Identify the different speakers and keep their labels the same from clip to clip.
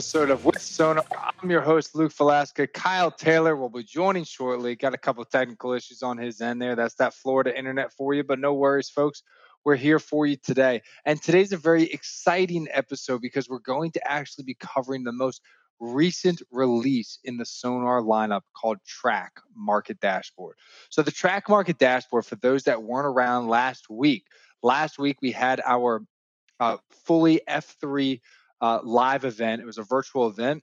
Speaker 1: episode of With Sonar. I'm your host, Luke Falasca. Kyle Taylor will be joining shortly. Got a couple technical issues on his end there. That's that Florida internet for you, but no worries, folks. We're here for you today. And today's a very exciting episode because we're going to actually be covering the most recent release in the Sonar lineup called TRAC Market Dashboard. So, the TRAC Market Dashboard, for those that weren't around last week, last week we had our uh, fully F3 uh, live event. It was a virtual event,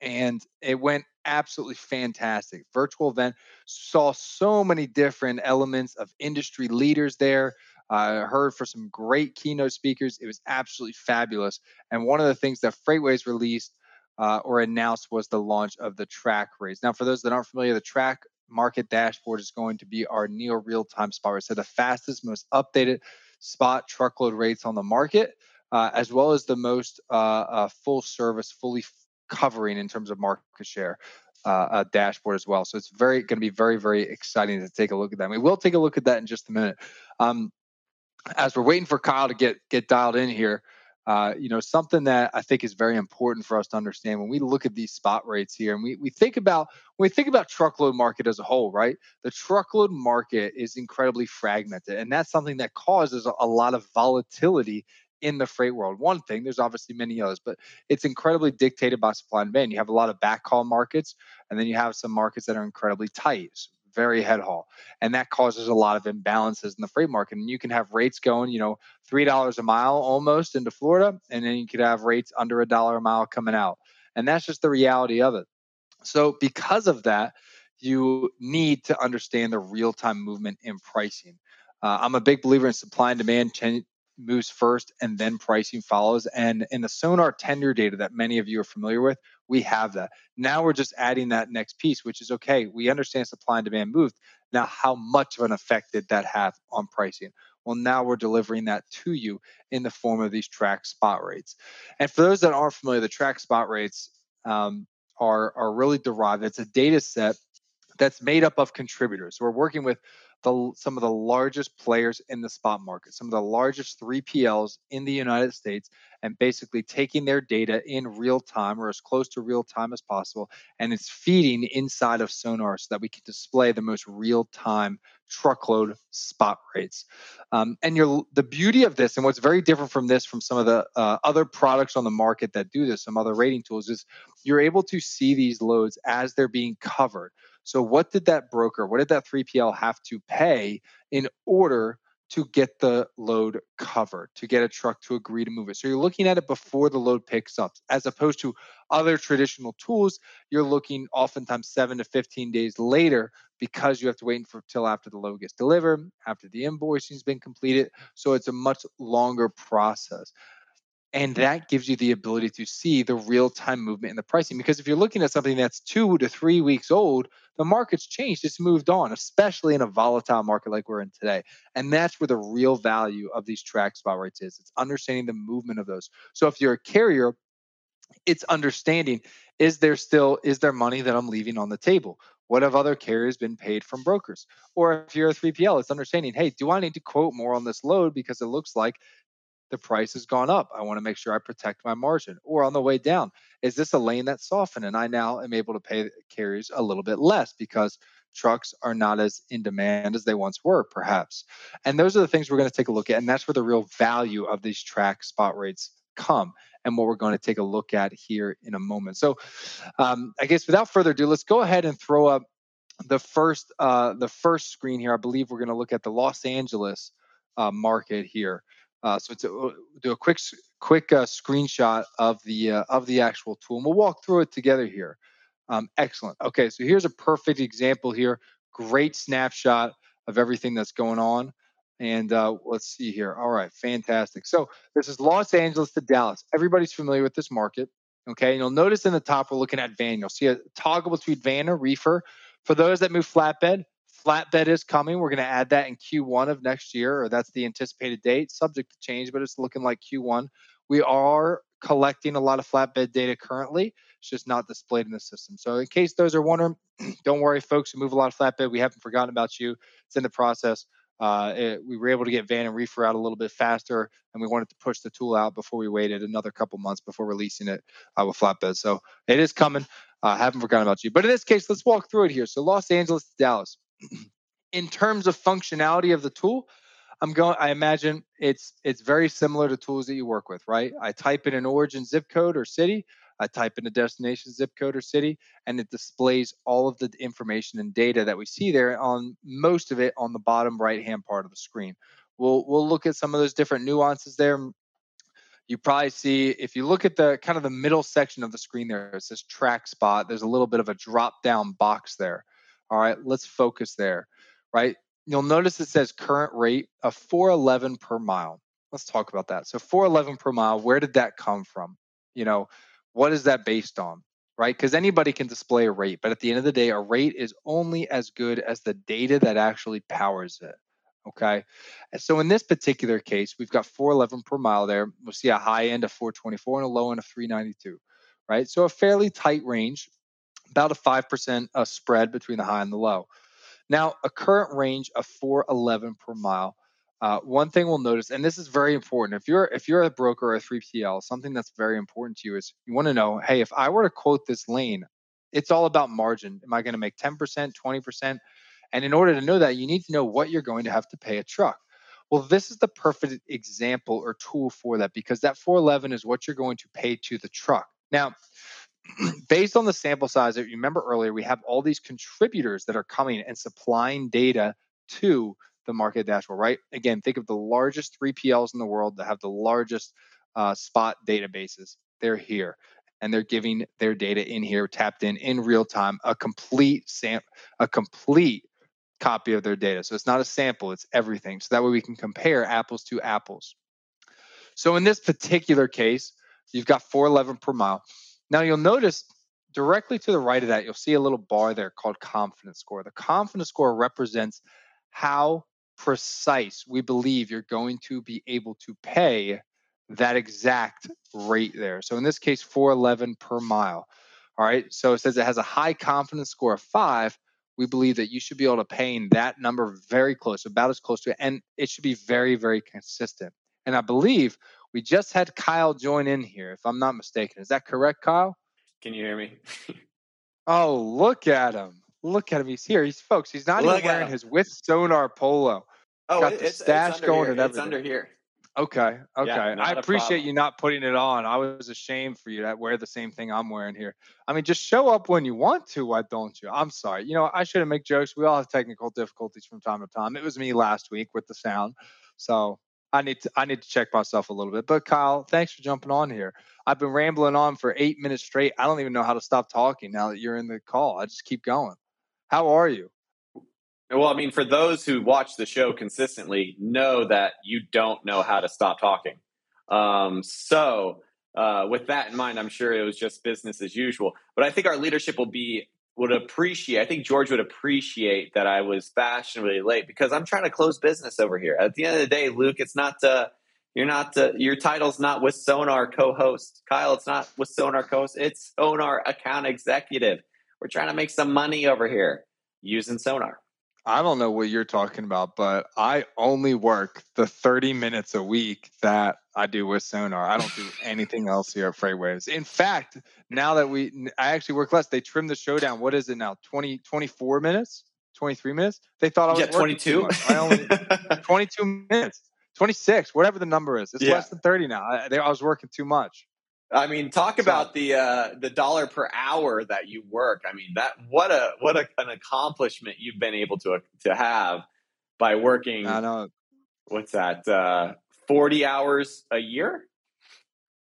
Speaker 1: and it went absolutely fantastic. Virtual event saw so many different elements of industry leaders there. I uh, heard for some great keynote speakers. It was absolutely fabulous. And one of the things that FreightWaves released uh, or announced was the launch of the TRAC race. Now, for those that aren't familiar, the TRAC market dashboard is going to be our near real time spot rate. So, the fastest, most updated spot truckload rates on the market uh, as well as the most uh, uh, full service, fully covering in terms of market share. Uh, dashboard as well. So it's very going to be very very exciting to take a look at that. We will take a look at that in just a minute. Um, as we're waiting for Kyle to get get dialed in here, uh, you know something that I think is very important for us to understand when we look at these spot rates here, and we we think about when we think about truckload market as a whole, right? The truckload market is incredibly fragmented, and that's something that causes a lot of volatility in the freight world. One thing, there's obviously many others, but it's incredibly dictated by supply and demand. You have a lot of backhaul markets, and then you have some markets that are incredibly tight, very head haul, and that causes a lot of imbalances in the freight market. And you can have rates going, you know, three dollars a mile almost into Florida, and then you could have rates under a dollar a mile coming out, and that's just the reality of it. So because of that, you need to understand the real time movement in pricing. Uh, I'm a big believer in supply and demand moves first and then pricing follows. And in the sonar tender data that many of you are familiar with, we have that. Now we're just adding that next piece, which is okay, we understand supply and demand moved. Now, how much of an effect did that have on pricing? Well, now we're delivering that to you in the form of these TRAC spot rates. And for those that aren't familiar, the TRAC spot rates um, are, are really derived. It's a data set that's made up of contributors. We're working with the, some of the largest players in the spot market, some of the largest 3PLs in the United States, and basically taking their data in real time or as close to real time as possible. And it's feeding inside of Sonar so that we can display the most real time truckload spot rates. Um, and the beauty of this, and what's very different from this from some of the uh, other products on the market that do this, some other rating tools, is you're able to see these loads as they're being covered. So, what did that broker, what did that 3PL have to pay in order to get the load covered, to get a truck to agree to move it? So, you're looking at it before the load picks up, as opposed to other traditional tools. You're looking oftentimes seven to 15 days later because you have to wait until after the load gets delivered, after the invoicing has been completed. So, it's a much longer process. And that gives you the ability to see the real time movement in the pricing. Because if you're looking at something that's two to three weeks old, the market's changed. It's moved on, especially in a volatile market like we're in today. And that's where the real value of these TRAC spot rates is. It's understanding the movement of those. So if you're a carrier, it's understanding is there still is there money that I'm leaving on the table? What have other carriers been paid from brokers? Or if you're a 3PL, it's understanding, hey, do I need to quote more on this load because it looks like the price has gone up. I want to make sure I protect my margin. Or on the way down, is this a lane that's softened and I now am able to pay carriers a little bit less because trucks are not as in demand as they once were, perhaps. And those are the things we're going to take a look at. And that's where the real value of these TRAC spot rates come and what we're going to take a look at here in a moment. So um, I guess without further ado, let's go ahead and throw up the first uh, the first screen here. I believe we're going to look at the Los Angeles uh, market here. Uh, so a, uh, do a quick quick uh, screenshot of the uh, of the actual tool, and we'll walk through it together here. Um, excellent. Okay, so here's a perfect example here. Great snapshot of everything that's going on. And uh, let's see here. All right, fantastic. So this is Los Angeles to Dallas. Everybody's familiar with this market. Okay, and you'll notice in the top we're looking at van. You'll see a toggle between van or reefer. For those that move flatbed, flatbed is coming. We're going to add that in Q1 of next year, or that's the anticipated date, subject to change, but it's looking like Q1. We are collecting a lot of flatbed data currently. It's just not displayed in the system. So, in case those are wondering, don't worry, folks who move a lot of flatbed. We haven't forgotten about you. It's in the process. uh, it, we were able to get van and reefer out a little bit faster, and we wanted to push the tool out before we waited another couple months before releasing it uh, with flatbed. So it is coming. I uh, haven't forgotten about you. But in this case, let's walk through it here. So Los Angeles to Dallas. In terms of functionality of the tool, I'm going. I imagine it's it's very similar to tools that you work with, right? I type in an origin zip code or city. I type in a destination zip code or city, and it displays all of the information and data that we see there on most of it on the bottom right hand part of the screen. We'll we'll look at some of those different nuances there. You probably see if you look at the kind of the middle section of the screen there, it says TRAC spot. There's a little bit of a drop down box there. All right, let's focus there. Right, you'll notice it says current rate of 411 per mile. Let's talk about that. So 411 per mile, where did that come from? You know, what is that based on? Right? Because anybody can display a rate, but at the end of the day, a rate is only as good as the data that actually powers it. Okay. So in this particular case, we've got 411 per mile there. We'll see a high end of 424 and a low end of 392. Right. So a fairly tight range, about a 5% uh, spread between the high and the low. Now, a current range of 411 per mile. Uh, one thing we'll notice, and this is very important, if you're if you're a broker or a 3PL, something that's very important to you is you want to know, hey, if I were to quote this lane, it's all about margin. Am I going to make 10%, 20%? And in order to know that, you need to know what you're going to have to pay a truck. Well, this is the perfect example or tool for that because that 411 is what you're going to pay to the truck. Now, based on the sample size that you remember earlier, we have all these contributors that are coming and supplying data to the market dashboard, right? Again, think of the largest 3PLs in the world that have the largest uh, spot databases. They're here and they're giving their data in here tapped in in real time a complete sam a complete copy of their data so it's not a sample it's everything so that way we can compare apples to apples so in this particular case you've got 411 per mile now you'll notice directly to the right of that, you'll see a little bar there called confidence score. The confidence score represents how precise we believe you're going to be able to pay that exact rate there. So in this case, 411 per mile. All right. So it says it has a high confidence score of five. We believe that you should be able to pay in that number very close, about as close to it. And it should be very, very consistent. And I believe we just had Kyle join in here, if I'm not mistaken. Is that correct, Kyle?
Speaker 2: Can you hear me?
Speaker 1: oh, look at him. Look at him. He's here. He's folks. He's not look even wearing his with sonar polo.
Speaker 2: Oh, got the it's, stash it's going here. and everything. It's under here.
Speaker 1: Okay. Okay. Yeah, I appreciate problem. you not putting it on. I was ashamed for you to wear the same thing I'm wearing here. I mean, just show up when you want to. Why don't you? I'm sorry. You know, I shouldn't make jokes. We all have technical difficulties from time to time. It was me last week with the sound. So I need to I need to check myself a little bit. But Kyle, thanks for jumping on here. I've been rambling on for eight minutes straight. I don't even know how to stop talking now that you're in the call. I just keep going. How are you?
Speaker 2: Well, I mean, for those who watch the show consistently, know that you don't know how to stop talking. Um, so, uh, with that in mind, I'm sure it was just business as usual. But I think our leadership will be would appreciate. I think George would appreciate that I was fashionably late because I'm trying to close business over here. At the end of the day, Luke, it's not. Uh, you're not. Uh, your title's not with Sonar co-host, Kyle. It's not with Sonar co-host. It's Sonar account executive. We're trying to make some money over here using Sonar.
Speaker 1: I don't know what you're talking about, but I only work the 30 minutes a week that I do with Sonar. I don't do anything else here at Freightwaves. In fact, now that we, I actually work less. They trimmed the show down. What is it now? 20, 24 minutes, 23 minutes. They thought I was
Speaker 2: yeah, 22. I
Speaker 1: only 22 minutes, 26, whatever the number is. It's yeah. less than 30 now. I, they, I was working too much.
Speaker 2: I mean, talk about the uh, the dollar per hour that you work. I mean, that what a what a, an accomplishment you've been able to to have by working.
Speaker 1: I know.
Speaker 2: What's that? Uh, Forty hours a year.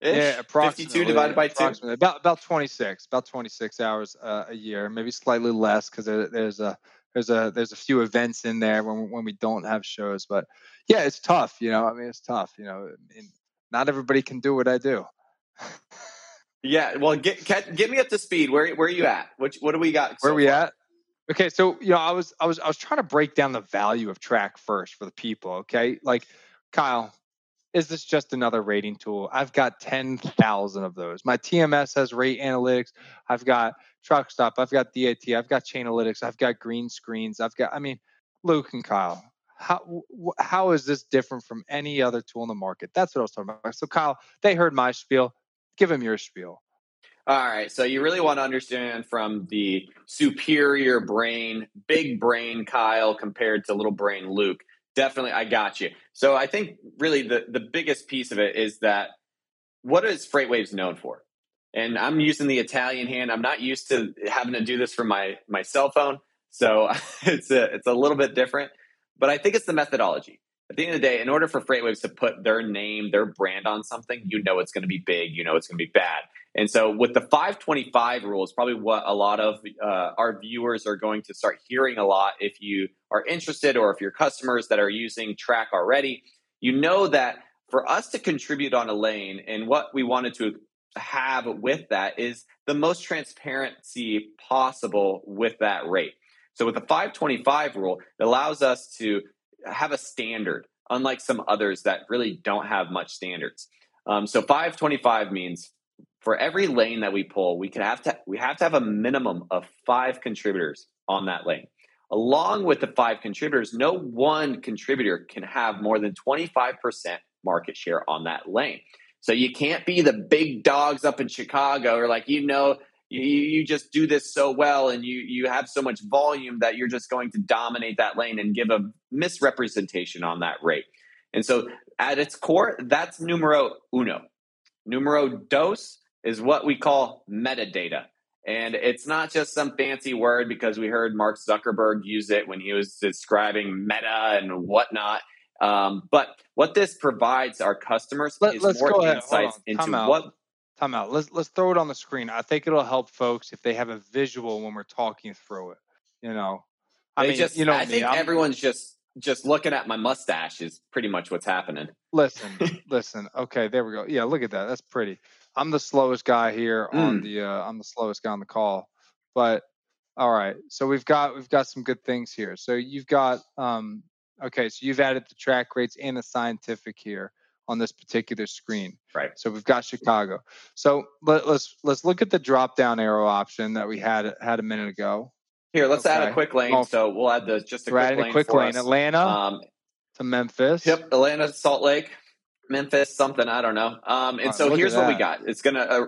Speaker 1: Yeah, approximately.
Speaker 2: Fifty-two divided by two.
Speaker 1: About about twenty-six. About twenty-six hours uh, a year, maybe slightly less because there, there's a there's a there's a few events in there when when we don't have shows. But yeah, it's tough. You know, I mean, it's tough. You know, I mean, not everybody can do what I do.
Speaker 2: yeah, well, get, get get me up to speed. Where where are you at? What what do we got?
Speaker 1: Where so are we far? at? Okay, so you know, I was I was I was trying to break down the value of TRAC first for the people. Okay, like Kyle, is this just another rating tool? I've got 10,000 of those. My TMS has rate analytics. I've got Truckstop. I've got DAT. I've got Chainalytics. I've got Greenscreens. I've got, I mean, Luke and Kyle, how how is this different from any other tool in the market? That's what I was talking about. So Kyle, they heard my spiel. Give him your spiel.
Speaker 2: All right. So you really want to understand from the superior brain, big brain Kyle compared to little brain Luke. Definitely, I got you. So I think really the, the biggest piece of it is that what is FreightWaves known for? And I'm using the Italian hand. I'm not used to having to do this from my my cell phone, so it's a it's a little bit different. But I think it's the methodology. At the end of the day, in order for FreightWaves to put their name, their brand on something, you know it's going to be big. You know it's going to be bad. And so, with the 525 rule, is probably what a lot of uh, our viewers are going to start hearing a lot. If you are interested, or if you're customers that are using TRAC already, you know that for us to contribute on a lane, and what we wanted to have with that is the most transparency possible with that rate. So, with the 525 rule, it allows us to have a standard, unlike some others that really don't have much standards. Um, so, 525 means for every lane that we pull, we can have to we have to have a minimum of five contributors on that lane. Along with the five contributors, no one contributor can have more than 25% market share on that lane. So you can't be the big dogs up in Chicago or like you know you, you just do this so well and you you have so much volume that you're just going to dominate that lane and give a misrepresentation on that rate. And so at its core, that's numero uno. Numero dos is what we call metadata. And it's not just some fancy word because we heard Mark Zuckerberg use it when he was describing meta and whatnot. Um, but what this provides our customers Let, is more insights into what.
Speaker 1: Time out. Let's let's throw it on the screen. I think it'll help folks if they have a visual when we're talking through it. You know,
Speaker 2: I mean, just, you know, I think me, everyone's just just looking at my mustache is pretty much what's happening.
Speaker 1: Listen, listen. Okay, there we go. Yeah, look at that. That's pretty. I'm the slowest guy here mm. on the uh, I'm the slowest guy on the call. But all right, so we've got we've got some good things here. So you've got um, okay, so you've added the TRAC rates and the scientific here on this particular screen.
Speaker 2: Right.
Speaker 1: So we've got Chicago. So let, us let's look at the drop down arrow option that we had had a minute ago.
Speaker 2: Here, let's okay. add a quick lane. so we'll add the just a quick lane.
Speaker 1: A quick lane. Us. Atlanta um, to Memphis.
Speaker 2: Yep, Atlanta, Salt Lake. Memphis, something I don't know. Um, and so here's what we got. It's gonna uh,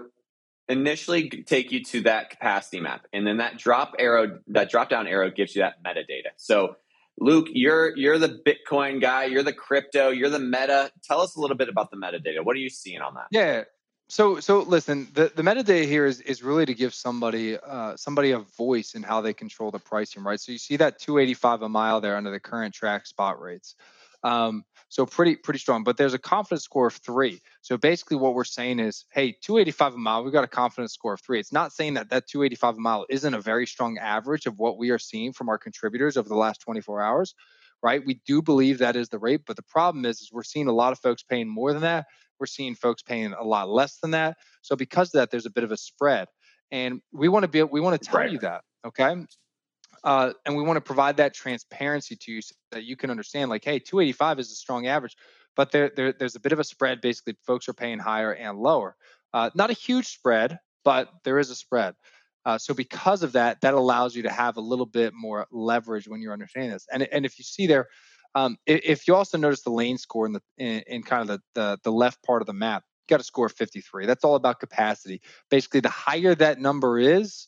Speaker 2: initially take you to that capacity map, and then that drop arrow, that drop down arrow, gives you that metadata. So, Luke, you're you're the Bitcoin guy, you're the crypto, you're the meta. Tell us a little bit about the metadata. What are you seeing on that?
Speaker 1: Yeah. So so listen, the, the metadata here is is really to give somebody uh, somebody a voice in how they control the pricing, right? So you see that 285 a mile there under the current TRAC spot rates. Um, so pretty pretty strong. But there's a confidence score of three. So basically, what we're saying is, hey, 285 a mile, we've got a confidence score of three. It's not saying that that 285 a mile isn't a very strong average of what we are seeing from our contributors over the last 24 hours, right? We do believe that is the rate, but the problem is, is we're seeing a lot of folks paying more than that. We're seeing folks paying a lot less than that. So because of that, there's a bit of a spread, and we want to be we want to tell right. you that, okay? Uh, and we want to provide that transparency to you so that you can understand like hey 285 is a strong average but there, there there's a bit of a spread basically folks are paying higher and lower. Uh, not a huge spread but there is a spread. Uh, so because of that that allows you to have a little bit more leverage when you're understanding this. And, and if you see there um, if you also notice the lane score in the in, in kind of the, the the left part of the map you got a score of 53 that's all about capacity. Basically the higher that number is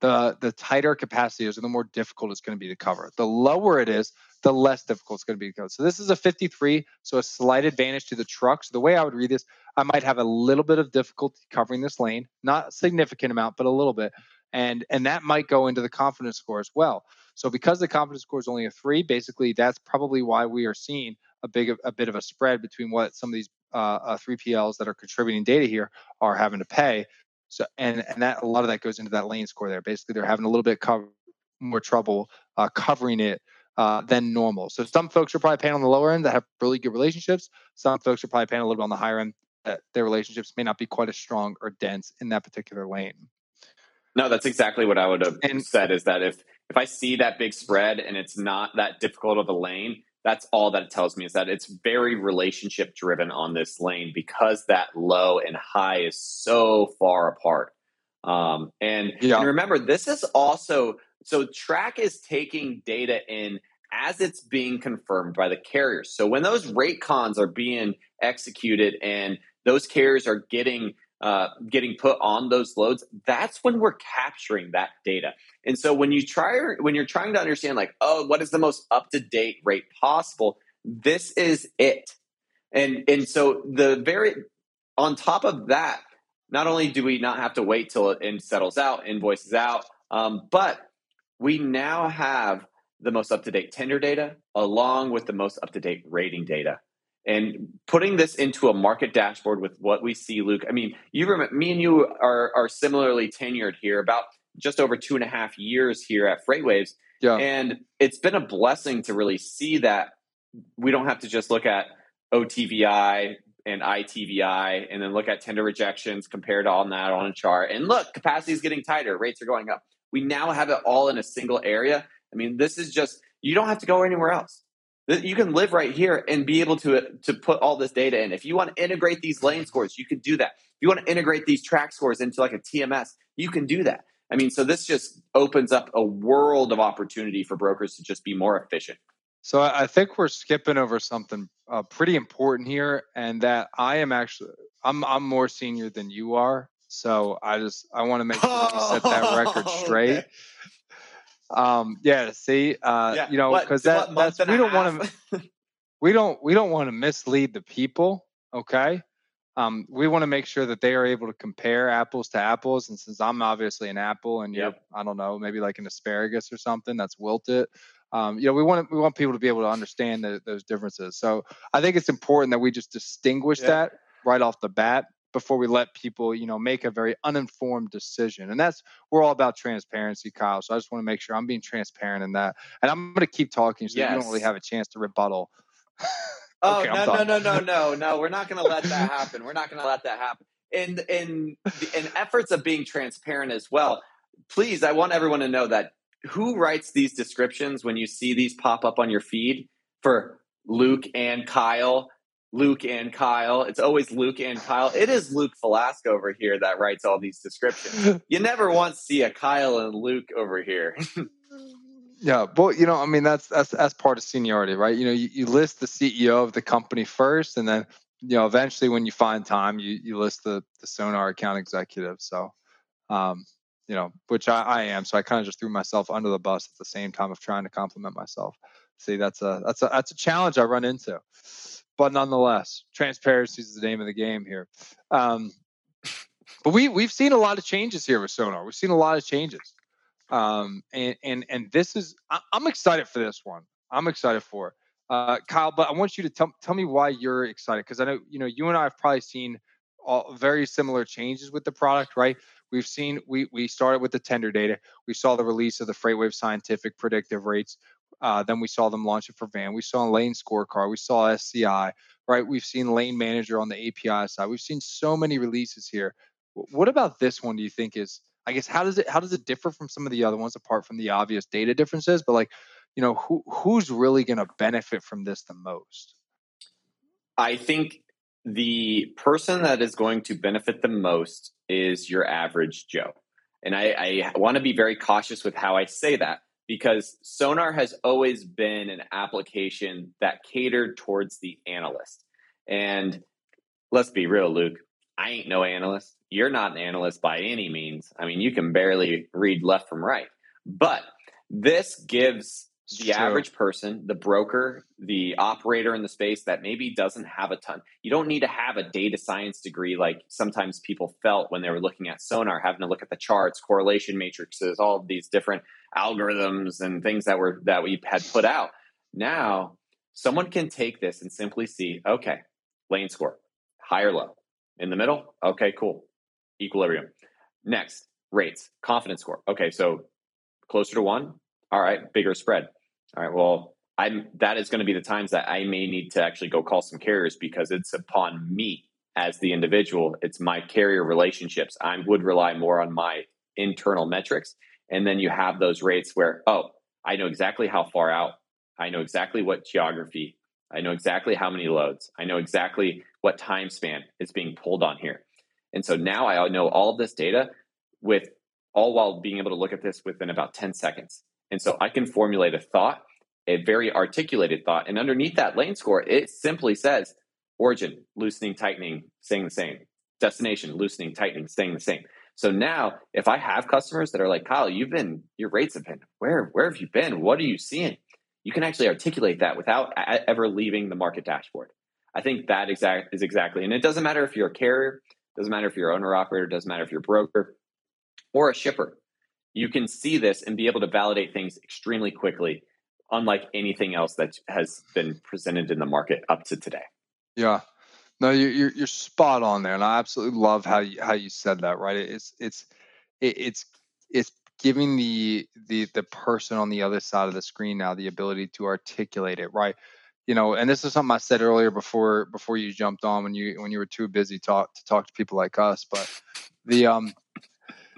Speaker 1: the the tighter capacity is, the more difficult it's going to be to cover. The lower it is, the less difficult it's going to be to cover. So this is a 53, so a slight advantage to the truck. So the way I would read this, I might have a little bit of difficulty covering this lane, not significant amount, but a little bit, and and that might go into the confidence score as well. So because the confidence score is only a three, basically that's probably why we are seeing a big a bit of a spread between what some of these uh, uh, 3PLs that are contributing data here are having to pay so and and that a lot of that goes into that lane score there. Basically, they're having a little bit cover, more trouble uh, covering it uh, than normal. So some folks are probably paying on the lower end that have really good relationships. Some folks are probably paying a little bit on the higher end that their relationships may not be quite as strong or dense in that particular lane.
Speaker 2: No, that's exactly what I would have and, said. Is that if if I see that big spread and it's not that difficult of a lane, that's all that it tells me is that it's very relationship driven on this lane because that low and high is so far apart. Um, and, yeah. and remember, this is also so TRAC is taking data in as it's being confirmed by the carriers. So when those rate cons are being executed and those carriers are getting uh, getting put on those loads, that's when we're capturing that data. And so when you try when you're trying to understand like, oh, what is the most up to date rate possible? This is it. And and so the very on top of that, not only do we not have to wait till it settles out, invoices out, um, but we now have the most up to date tender data along with the most up to date rating data. And putting this into a market dashboard with what we see, Luke. I mean, you remember me and you are are similarly tenured here, about just over two and a half years here at FreightWaves. Yeah. And it's been a blessing to really see that we don't have to just look at OTVI and ITVI and then look at tender rejections compared to all that on a chart. And look, capacity is getting tighter, rates are going up. We now have it all in a single area. I mean, this is just, you don't have to go anywhere else. You can live right here and be able to, to put all this data in. If you want to integrate these lane scores, you can do that. If you want to integrate these TRAC scores into like a TMS, you can do that. I mean, so this just opens up a world of opportunity for brokers to just be more efficient.
Speaker 1: So I think we're skipping over something uh, pretty important here, and that I am actually I'm I'm more senior than you are. So I just I want to make sure we set that record straight. Um, yeah. See, uh, yeah. you know, because that that's we don't want to we don't we don't want to mislead the people. Okay. Um, we want to make sure that they are able to compare apples to apples. And since I'm obviously an apple and yep. you're, I don't know, maybe like an asparagus or something that's wilted, um, you know, we want we want people to be able to understand the, those differences. So I think it's important that we just distinguish that right off the bat before we let people, you know, make a very uninformed decision. And that's we're all about transparency, Kyle. So I just want to make sure I'm being transparent in that. And I'm going to keep talking so yes. you don't really have a chance to rebuttal.
Speaker 2: oh okay, no, no, no, no, no, no! We're not going to let that happen. We're not going to let that happen. In in in efforts of being transparent as well, please, I want everyone to know that who writes these descriptions when you see these pop up on your feed for Luke and Kyle? Luke and Kyle. It's always Luke and Kyle. It is Luke Falasca over here that writes all these descriptions. You never once see a Kyle and Luke over here.
Speaker 1: yeah, well, you know, I mean, that's that's that's part of seniority, right? You know, you, you list the CEO of the company first, and then you know, eventually, when you find time, you you list the the Sonar account executive. So, um, you know, which I, I am. So I kind of just threw myself under the bus at the same time of trying to compliment myself. See, that's a that's a that's a challenge I run into, but nonetheless, transparency is the name of the game here. Um, but we we've seen a lot of changes here with Sonar. We've seen a lot of changes, um, and and and this is I, am excited for this one. I'm excited for it. Uh, Kyle, but I want you to tell tell me why you're excited because I know you know you and I have probably seen all very similar changes with the product, right? We've seen we we started with the tender data. We saw the release of the FreightWave scientific predictive rates. Uh, then we saw them launch it for van. We saw lane scorecard. We saw SCI. Right. We've seen lane manager on the API side. We've seen so many releases here. What about this one? Do you think is? I guess how does it how does it differ from some of the other ones apart from the obvious data differences? But like, you know, who who's really going to benefit from this the most?
Speaker 2: I think the person that is going to benefit the most is your average Joe. And I, I want to be very cautious with how I say that because Sonar has always been an application that catered towards the analyst. And let's be real, Luke, I ain't no analyst. You're not an analyst by any means. I mean, you can barely read left from right. But this gives the average person, the broker, the operator in the space that maybe doesn't have a ton. You don't need to have a data science degree like sometimes people felt when they were looking at Sonar, having to look at the charts, correlation matrices, all of these different algorithms and things that were that we had put out. Now, someone can take this and simply see, okay, lane score, high or low. In the middle, okay, cool. Equilibrium. Next, rates, confidence score. Okay, so closer to one, all right, bigger spread all right, well, I'm that is going to be the times that I may need to actually go call some carriers because it's upon me as the individual. It's my carrier relationships. I would rely more on my internal metrics. And then you have those rates where, oh, I know exactly how far out, I know exactly what geography, I know exactly how many loads, I know exactly what time span is being pulled on here. And so now I know all of this data with all while being able to look at this within about 10 seconds. And so I can formulate a thought a very articulated thought. And underneath that lane score, it simply says origin, loosening, tightening, staying the same. Destination, loosening, tightening, staying the same. So now if I have customers that are like, Kyle, you've been, your rates have been, where, where have you been? What are you seeing? You can actually articulate that without ever leaving the market dashboard. I think that exact is exactly, and it doesn't matter if you're a carrier, doesn't matter if you're owner operator, doesn't matter if you're a broker or a shipper. You can see this and be able to validate things extremely quickly, unlike anything else that has been presented in the market up to today.
Speaker 1: Yeah, no, you're you're spot on there, and I absolutely love how you how you said that. Right? It's it's it's it's giving the the the person on the other side of the screen now the ability to articulate it. Right? You know, and this is something I said earlier before before you jumped on when you when you were too busy talk to talk to people like us. But the um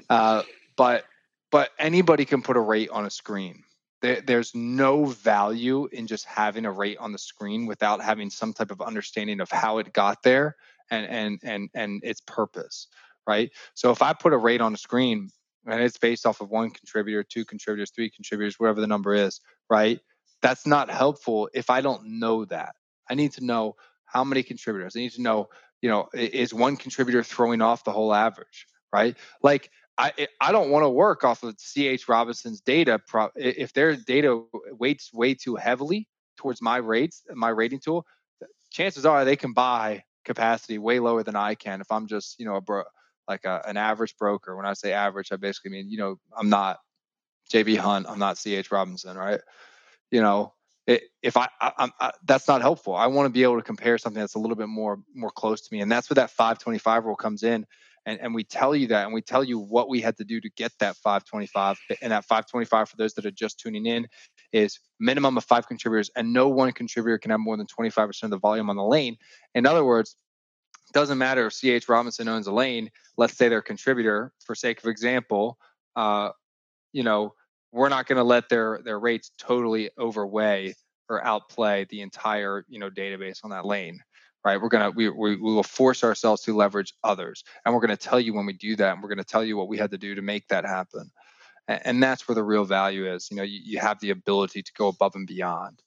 Speaker 1: uh but but anybody can put a rate on a screen there, there's no value in just having a rate on the screen without having some type of understanding of how it got there and and and and its purpose right? So if i put a rate on the screen and it's based off of one contributor two contributors three contributors whatever the number is right? That's not helpful if i don't know that. I need to know how many contributors. I need to know you know is one contributor throwing off the whole average right? Like I I don't want to work off of CH Robinson's data. If their data weights way too heavily towards my rates, my rating tool, chances are they can buy capacity way lower than I can. If I'm just you know a bro, like a, an average broker. When I say average, I basically mean you know I'm not JB Hunt, I'm not CH Robinson, right? You know, if I, I, I, that's not helpful. I want to be able to compare something that's a little bit more more close to me, and that's where that 525 rule comes in and, and we tell you that and we tell you what we had to do to get that 525 and that 525 for those that are just tuning in is minimum of five contributors and no one contributor can have more than 25% of the volume on the lane. In other words doesn't matter if ch robinson owns a lane let's say their contributor for sake of example uh, you know we're not going to let their their rates totally overweigh or outplay the entire you know database on that lane right? We're going to we, we, we will force ourselves to leverage others and we're going to tell you when we do that and we're going to tell you what we had to do to make that happen. And, and that's where the real value is you know you, you have the ability to go above and beyond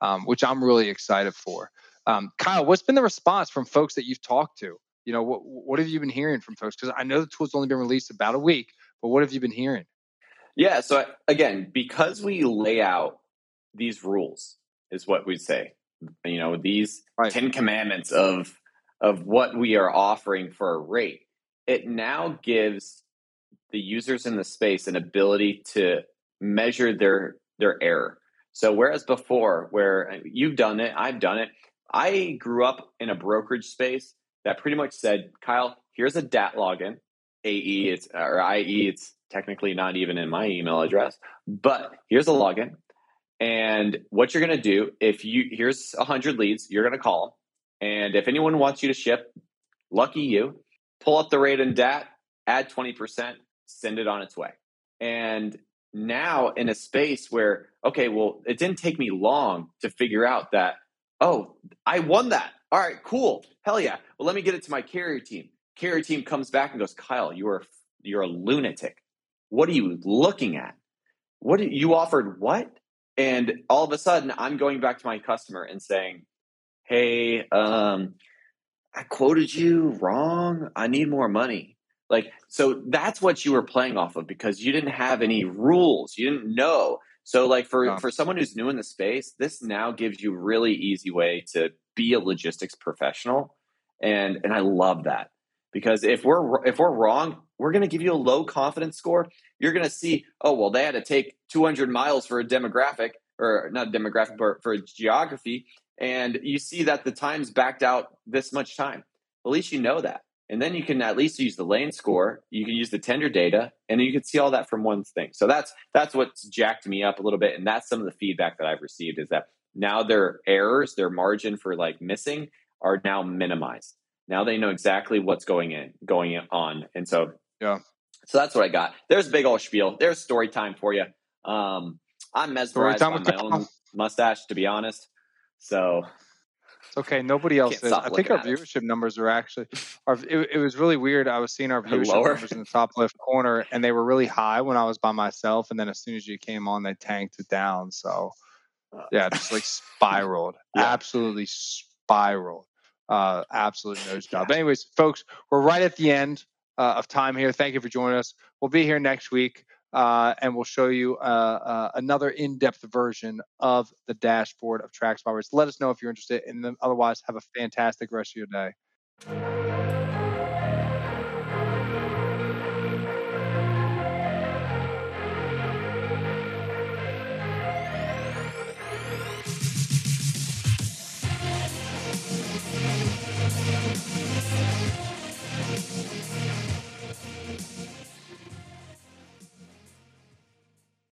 Speaker 1: um, which i'm really excited for. Um, kyle what's been the response from folks that you've talked to? You know what, what have you been hearing from folks? Because i know the tool's only been released about a week but what have you been hearing?
Speaker 2: Yeah so again because we lay out these rules is what we say you know these right. 10 commandments of of what we are offering for a rate it now gives the users in the space an ability to measure their their error so whereas before where uh, you've done it i've done it i grew up in a brokerage space that pretty much said kyle here's a dat login ae it's or ie it's technically not even in my email address but here's a login and what you're going to do, if you here's 100 leads, you're going to call them. And if anyone wants you to ship, lucky you, pull up the rate and DAT, add 20%, send it on its way. And now in a space where, okay, well, it didn't take me long to figure out that, oh, I won that. All right, cool. Hell yeah. Well, let me get it to my carrier team. Carrier team comes back and goes, Kyle, you are you're a lunatic. What are you looking at? What you offered what? And all of a sudden, I'm going back to my customer and saying, Hey, um, I quoted you wrong. I need more money. Like, so that's what you were playing off of because you didn't have any rules. You didn't know. So like for, yeah. for someone who's new in the space, this now gives you really easy way to be a logistics professional. And, and I love that because if we're, if we're wrong, we're going to give you a low confidence score. You're going to see, oh, well, they had to take 200 miles for a demographic, or not demographic, but for geography. And you see that the times backed out this much time. At least you know that. And then you can at least use the lane score. You can use the tender data, and you can see all that from one thing. So that's that's what's jacked me up a little bit, and that's some of the feedback that I've received is that now their errors, their margin for like missing, are now minimized. Now they know exactly what's going in, going on, and so
Speaker 1: yeah.
Speaker 2: So that's what I got. There's big old spiel. There's story time for you. Um, I'm mesmerized by my own mustache, to be honest. So
Speaker 1: it's okay. Nobody else is. I think our viewership it. numbers are actually. Our, it, it, was really weird. I was seeing our viewership Lower. numbers in the top left corner, and they were really high when I was by myself. And then as soon as you came on, they tanked it down. So Yeah, just like spiraled, yeah. absolutely spiraled. Uh, absolute nose job. But anyways, folks, we're right at the end uh, of time here. Thank you for joining us. We'll be here next week. Uh, and we'll show you uh, uh, another in-depth version of the dashboard of TrackSpotWare. Let us know if you're interested, and then otherwise, have a fantastic rest of your day.